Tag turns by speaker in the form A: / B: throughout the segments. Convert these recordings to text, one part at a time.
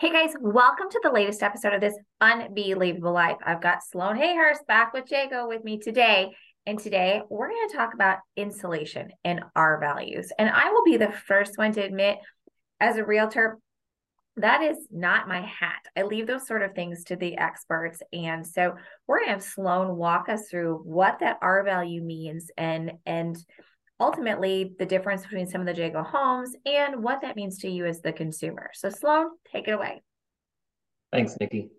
A: Hey guys, welcome to the latest episode of this unbelievable life. I've got Sloane Hayhurst back with Jagoe with me today. And today we're going to talk about insulation and R values. And I will be the first one to admit, as a realtor, that is not my hat. I leave those sort of things to the experts. And so we're going to have Sloane walk us through what that R value means and and ultimately the difference between some of the Jagoe homes and what that means to you as the consumer. So, Sloane, take it away.
B: Thanks, Nikki.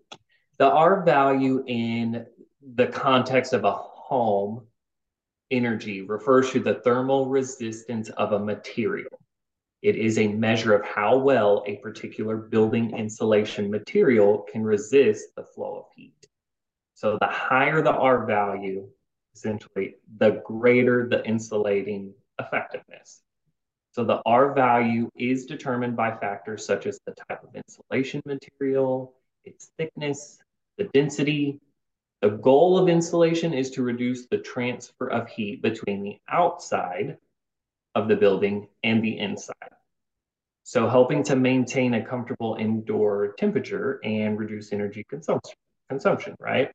B: The R value in the context of a home energy refers to the thermal resistance of a material. It is a measure of how well a particular building insulation material can resist the flow of heat. So the higher the R value, essentially, the greater the insulating effectiveness. So the R value is determined by factors such as the type of insulation material, its thickness, the density. The goal of insulation is to reduce the transfer of heat between the outside of the building and the inside. So helping to maintain a comfortable indoor temperature and reduce energy consumption, consumption right?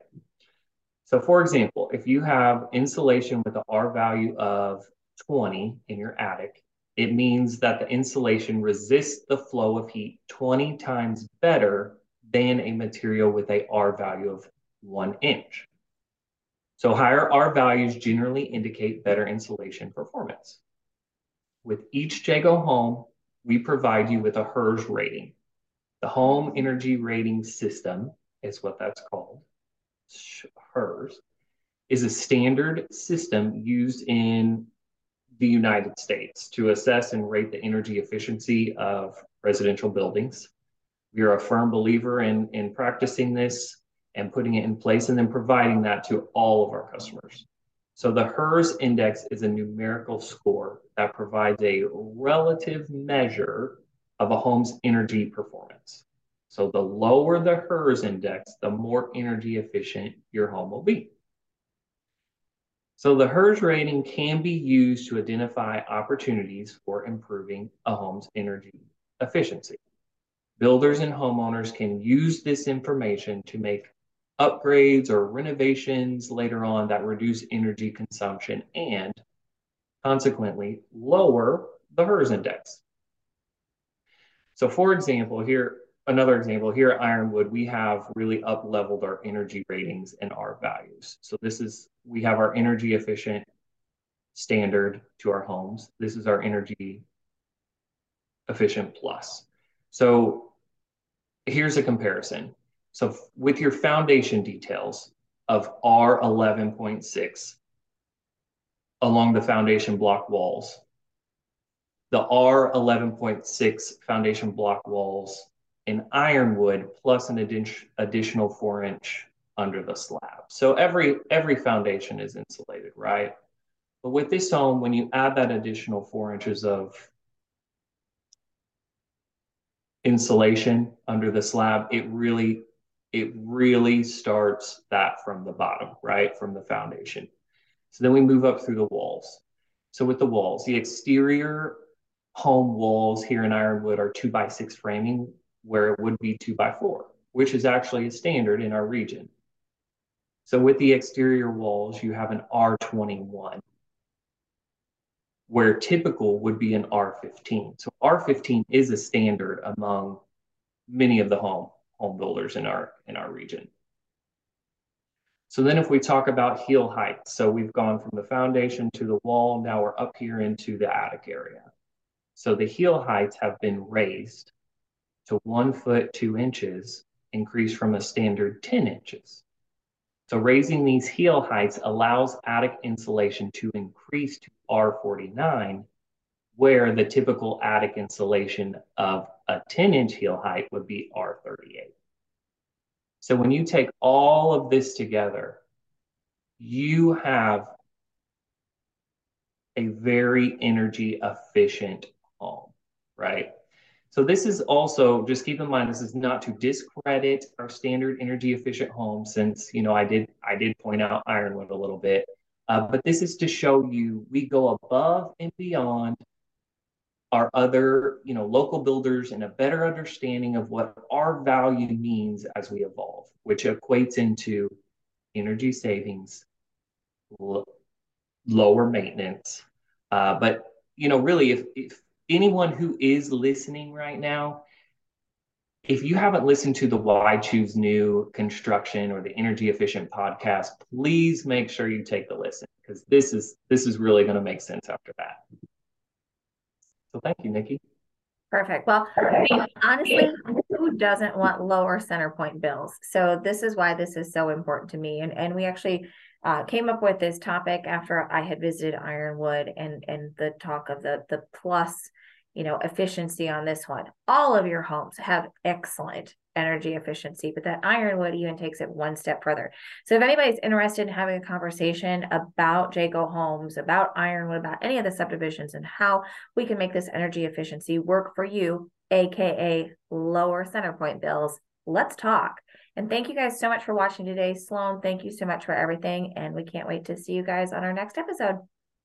B: So for example, if you have insulation with an R value of 20 in your attic, it means that the insulation resists the flow of heat 20 times better than a material with a R value of one inch. So higher R values generally indicate better insulation performance. With each Jagoe home, we provide you with a HERS rating. The Home Energy Rating System is what that's called. HERS is a standard system used in the United States to assess and rate the energy efficiency of residential buildings. We are a firm believer in, in practicing this and putting it in place and then providing that to all of our customers. So the HERS index is a numerical score that provides a relative measure of a home's energy performance. So the lower the HERS index, the more energy efficient your home will be. So the HERS rating can be used to identify opportunities for improving a home's energy efficiency. Builders and homeowners can use this information to make upgrades or renovations later on that reduce energy consumption and consequently lower the HERS index. So for example, here, another example, here at Ironwood, we have really up leveled our energy ratings and R values. So this is we have our energy efficient standard to our homes. This is our energy efficient plus. So here's a comparison. So with your foundation details of R11.6 along the foundation block walls, the R11.6 foundation block walls in ironwood plus an additional four inch under the slab. So every every foundation is insulated, right? But with this home, when you add that additional four inches of insulation under the slab, it really it really starts that from the bottom, right? From the foundation. So then we move up through the walls. So with the walls, the exterior home walls here in Ironwood are two by six framing, where it would be two by four, which is actually a standard in our region. So with the exterior walls, you have an R21, where typical would be an R15. So R15 is a standard among many of the home home builders in our in our region. So then if we talk about heel height, so we've gone from the foundation to the wall, now we're up here into the attic area. So the heel heights have been raised to one foot, two inches, increase from a standard 10 inches. So raising these heel heights allows attic insulation to increase to R49, where the typical attic insulation of a 10 inch heel height would be R38. So when you take all of this together, you have a very energy efficient home, right? So this is also, just keep in mind, this is not to discredit our standard energy efficient home since, you know, I did, I did point out Ironwood a little bit, uh, but this is to show you we go above and beyond our other, you know, local builders and a better understanding of what R value means as we evolve, which equates into energy savings, lower maintenance. Uh, but you know, really, if, if anyone who is listening right now, if you haven't listened to the Why Choose New construction or the energy efficient podcast, please make sure you take the listen because this is this is really going to make sense after that. So thank you, Nikki.
A: Perfect. Well, I mean, honestly, who doesn't want lower CenterPoint bills? So this is why this is so important to me. And and we actually uh, came up with this topic after I had visited Ironwood and and the talk of the the plus you know, efficiency on this one. All of your homes have excellent energy efficiency, but that Ironwood even takes it one step further. So if anybody's interested in having a conversation about Jagoe Homes, about Ironwood, about any of the subdivisions and how we can make this energy efficiency work for you, aka lower CenterPoint bills, let's talk. And thank you guys so much for watching today. Sloane, thank you so much for everything. And we can't wait to see you guys on our next episode.